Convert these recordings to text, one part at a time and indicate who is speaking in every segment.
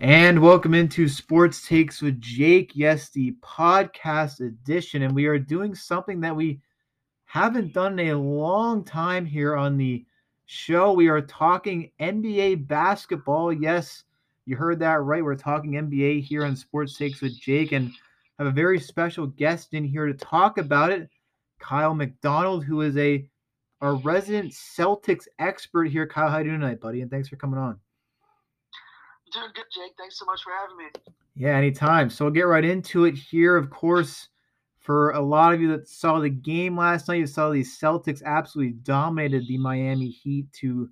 Speaker 1: And welcome into Sports Takes with Jake. Yes, the podcast edition. And we are doing something that we haven't done in a long time here on the show. We are talking NBA basketball. Yes, you heard that right. We're talking NBA here on Sports Takes with Jake and have a very special guest in here to talk about it. Kyle McDonald, who is a our resident Celtics expert here. Kyle, how you doing tonight, buddy? And thanks for coming on.
Speaker 2: Doing good, Jake. Thanks so much for having me.
Speaker 1: Yeah, anytime. So we'll get right into it here. Of course, for a lot of you that saw the game last night, you saw the Celtics absolutely dominated the Miami Heat to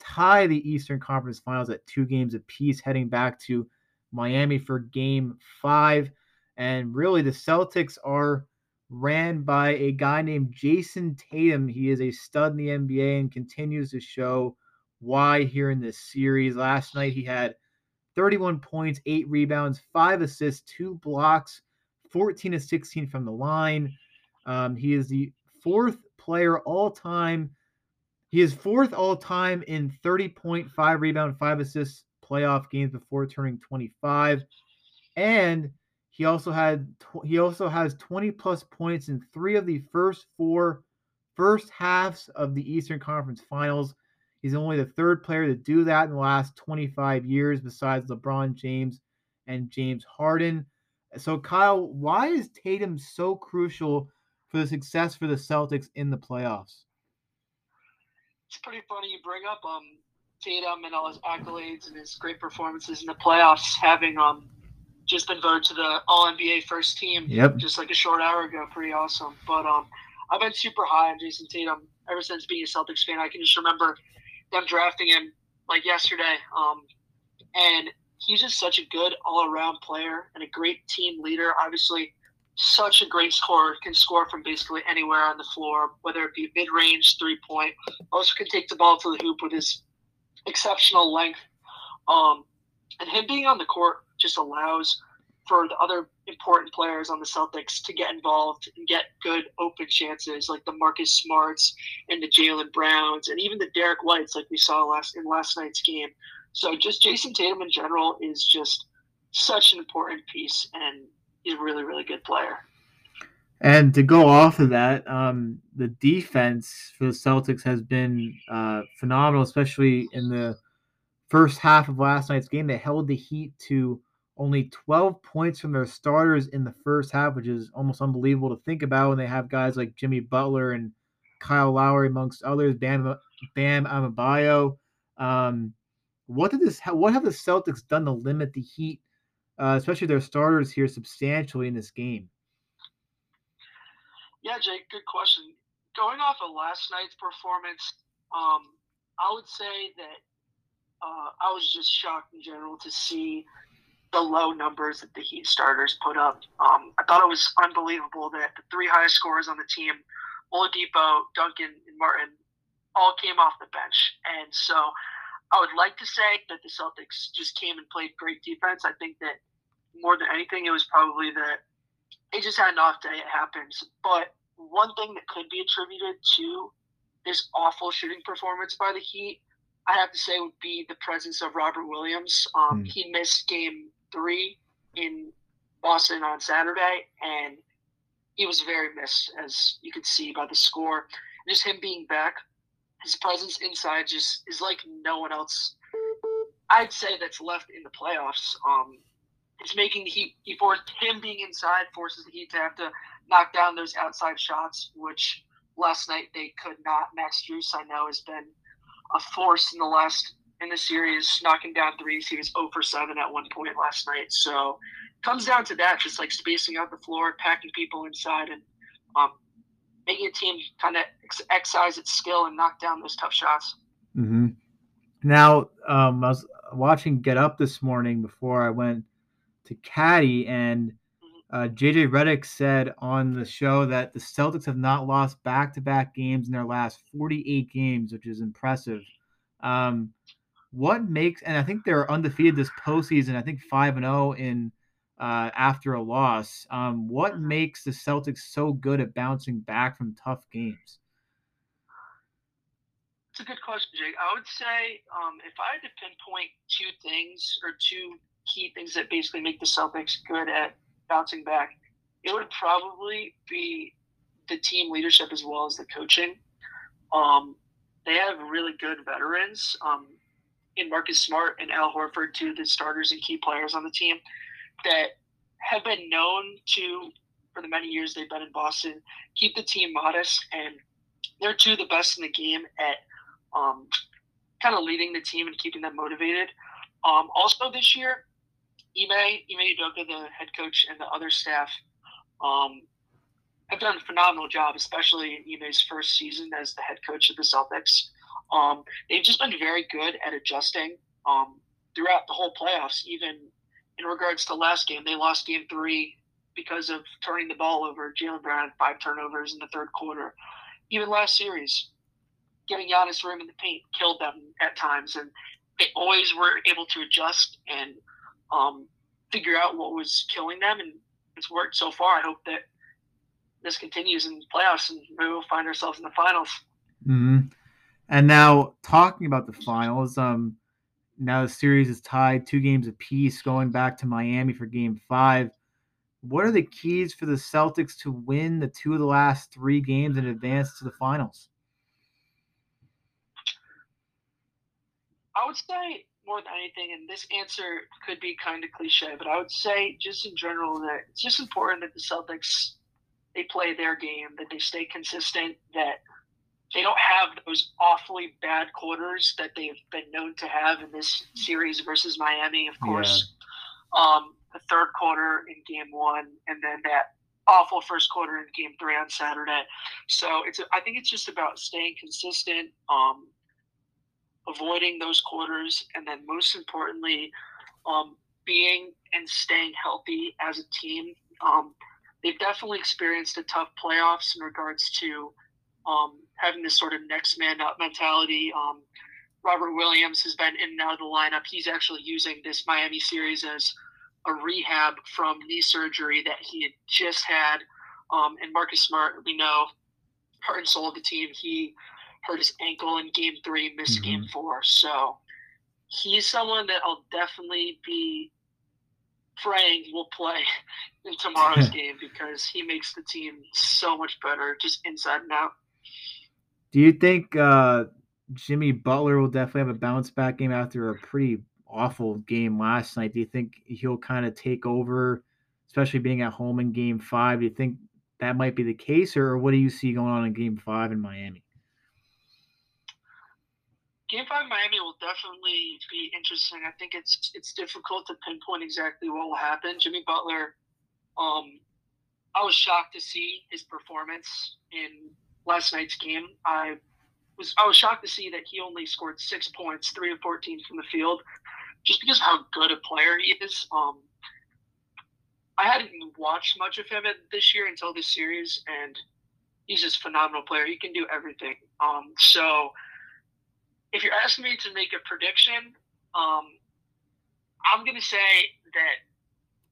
Speaker 1: tie the Eastern Conference Finals at two games apiece, heading back to Miami for game five. And really, the Celtics are ran by a guy named Jayson Tatum. He is a stud in the NBA and continues to show why here in this series. Last night, he had 31 points, eight rebounds, five assists, two blocks, 14 to 16 from the line. Um, he is the fourth player all time. He is fourth all time in 30.5 rebound, five assists playoff games before turning 25. And he also had he also has 20 plus points in three of the first four first halves of the Eastern Conference Finals. He's only the third player to do that in the last 25 years, besides LeBron James and James Harden. So, Kyle, why is Tatum so crucial for the success for the Celtics in the playoffs?
Speaker 2: It's pretty funny you bring up um, Tatum and all his accolades and his great performances in the playoffs, having um, just been voted to the All NBA first team
Speaker 1: yep.
Speaker 2: just like a short hour ago. Pretty awesome. But um, I've been super high on Jayson Tatum ever since being a Celtics fan. I can just remember them drafting him like yesterday. Um, and he's just such a good all around player and a great team leader. Obviously, such a great scorer, can score from basically anywhere on the floor, whether it be mid range, three point. Also, can take the ball to the hoop with his exceptional length. Um, and him being on the court just allows for the other important players on the Celtics to get involved and get good open chances, like the Marcus Smarts and the Jaylen Browns, and even the Derrick Whites, like we saw last in last night's game. So just Jayson Tatum in general is just such an important piece, and he's a really, really good player.
Speaker 1: And to go off of that, um, the defense for the Celtics has been uh, phenomenal, especially in the first half of last night's game. They held the Heat to only 12 points from their starters in the first half, which is almost unbelievable to think about when they have guys like Jimmy Butler and Kyle Lowry, amongst others, Bam, Bam Adebayo. Um, what did this? What have the Celtics done to limit the Heat, uh, especially their starters here, substantially in this game?
Speaker 2: Yeah, Jake, good question. Going off of last night's performance, um, I would say that uh, I was just shocked in general to see the low numbers that the Heat starters put up. Um, I thought it was unbelievable that the three highest scorers on the team, Oladipo, Duncan, and Martin, all came off the bench. And so I would like to say that the Celtics just came and played great defense. I think that more than anything, it was probably that they just had an off day. It happens. But one thing that could be attributed to this awful shooting performance by the Heat, I have to say, would be the presence of Robert Williams. Um, mm. He missed game three in Boston on Saturday, and he was very missed, as you could see by the score. Just him being back, his presence inside just is like no one else. I'd say that's left in the playoffs. Um, it's making the Heat. He forced him being inside forces the Heat to have to knock down those outside shots, which last night they could not. Max Strus, I know, has been a force in the last in the series, knocking down threes. He was 0 for 7 at one point last night. So comes down to that, just like spacing out the floor, packing people inside, and um, making a team kind of ex- exercise its skill and knock down those tough shots.
Speaker 1: Mm-hmm. Now, um, I was watching Get Up this morning before I went to Caddy, and mm-hmm. uh, JJ Redick said on the show that the Celtics have not lost back to back games in their last 48 games, which is impressive. Um, what makes and I think they're undefeated this postseason. I think five and zero oh in uh, after a loss. Um, what mm-hmm. makes the Celtics so good at bouncing back from tough games?
Speaker 2: It's a good question, Jake. I would say um, if I had to pinpoint two things or two key things that basically make the Celtics good at bouncing back, it would probably be the team leadership as well as the coaching. Um, they have really good veterans um, in Marcus Smart and Al Horford, two of the starters and key players on the team that have been known to, for the many years they've been in Boston, keep the team modest. And they're two of the best in the game at um, kind of leading the team and keeping them motivated. Um, also this year, Ime, Ime Udoka, the head coach, and the other staff um, have done a phenomenal job, especially in Ime's first season as the head coach of the Celtics. Um, they've just been very good at adjusting um, throughout the whole playoffs. Even in regards to last game, they lost game three because of turning the ball over. Jaylen Brown had five turnovers in the third quarter. Even last series, getting Giannis room in the paint killed them at times, and they always were able to adjust and um, figure out what was killing them, and it's worked so far. I hope that this continues in the playoffs, and we'll find ourselves in the finals.
Speaker 1: Mm-hmm. And now, talking about the finals, um, now the series is tied two games apiece, going back to Miami for Game Five. What are the keys for the Celtics to win the two of the last three games and advance to the finals?
Speaker 2: I would say more than anything, and this answer could be kind of cliche, but I would say just in general that it's just important that the Celtics they play their game, that they stay consistent, that they don't have those awfully bad quarters that they've been known to have in this series versus Miami, of course. Yeah. Um, the third quarter in game one, and then that awful first quarter in game three on Saturday. So it's I think it's just about staying consistent, um, avoiding those quarters, and then most importantly, um, being and staying healthy as a team. Um, they've definitely experienced a tough playoffs in regards to um, having this sort of next man up mentality. Um, Robert Williams has been in and out of the lineup. He's actually using this Miami series as a rehab from knee surgery that he had just had. Um, and Marcus Smart, we know, heart and soul of the team. He hurt his ankle in game three, missed mm-hmm. game four. So he's someone that I'll definitely be praying will play in tomorrow's game because he makes the team so much better just inside and out.
Speaker 1: Do you think uh, Jimmy Butler will definitely have a bounce back game after a pretty awful game last night? Do you think he'll kind of take over, especially being at home in game five? Do you think that might be the case, or what do you see going on in game five in Miami?
Speaker 2: Game five Miami will definitely be interesting. I think it's it's difficult to pinpoint exactly what will happen. Jimmy Butler, um, I was shocked to see his performance in last night's game. I was I was shocked to see that he only scored six points, three of fourteen from the field, just because of how good a player he is. Um, I hadn't watched much of him this year until this series, and he's just a phenomenal player. He can do everything. Um, so if you're asking me to make a prediction, um, I'm going to say that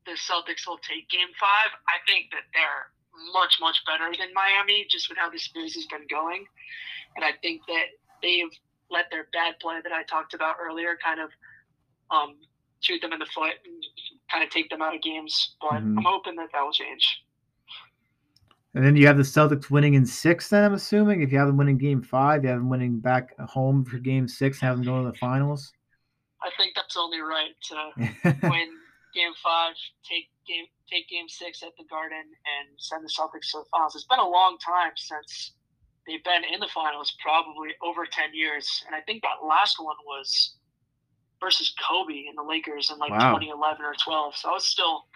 Speaker 2: the Celtics will take Game Five. I think that they're much much better than Miami, just with how this series has been going, and I think that they've let their bad play that I talked about earlier kind of um, shoot them in the foot and kind of take them out of games. But mm-hmm. I'm hoping that that will change.
Speaker 1: And then you have the Celtics winning in six, then I'm assuming. If you have them winning game five, you have them winning back home for game six, have them go to the finals.
Speaker 2: I think that's only right to win game five, take game take game six at the Garden, and send the Celtics to the finals. It's been a long time since they've been in the finals, probably over ten years. And I think that last one was versus Kobe and the Lakers in like wow. 2011 or 12. So I was still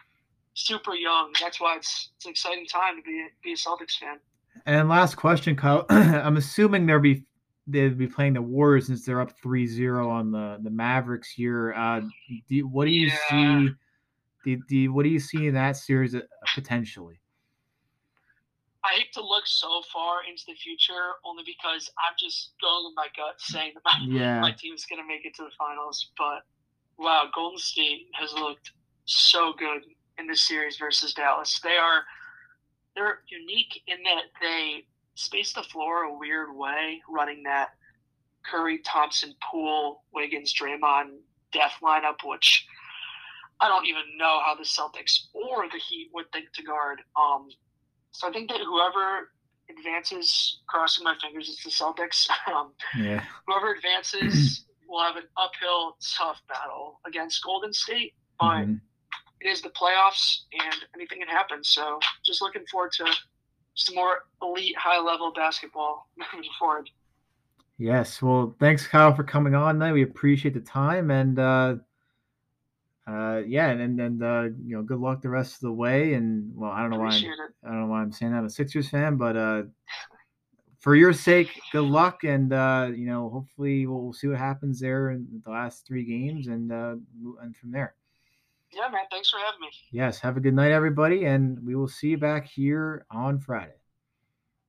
Speaker 2: super young. That's why it's it's an exciting time to be be a Celtics fan.
Speaker 1: And last question, Kyle. I'm assuming they'll be they'll be playing the Warriors since they're up 3-0 on the the Mavericks here. Uh, do, what do you yeah. see? Do, do, what do you see in that series uh, potentially?
Speaker 2: I hate to look so far into the future, only because I'm just going with my gut, saying that my, yeah. my team's going to make it to the finals. But wow, Golden State has looked so good in this series versus Dallas. They are they're unique in that they space the floor a weird way, running that Curry, Thompson, Poole, Wiggins, Draymond death lineup, which I don't even know how the Celtics or the Heat would think to guard. Um, so I think that whoever advances, crossing my fingers, it's the Celtics. Um,
Speaker 1: Yeah.
Speaker 2: whoever advances will have an uphill, tough battle against Golden State. But
Speaker 1: Mhm.
Speaker 2: it is the playoffs, and anything can happen. So just looking forward to some more elite, high level basketball moving forward.
Speaker 1: Yes. Well, thanks, Kyle, for coming on. Tonight. We appreciate the time, and uh, uh, yeah, and and uh, you know, good luck the rest of the way. And well, I don't know why I'm,
Speaker 2: it.
Speaker 1: I don't know why I'm saying that. I'm a Sixers fan, but uh, for your sake, good luck, and uh, you know, hopefully we'll see what happens there in the last three games, and uh, and from there.
Speaker 2: Yeah, man. Thanks for having me.
Speaker 1: Yes. Have a good night, everybody, and we will see you back here on Friday.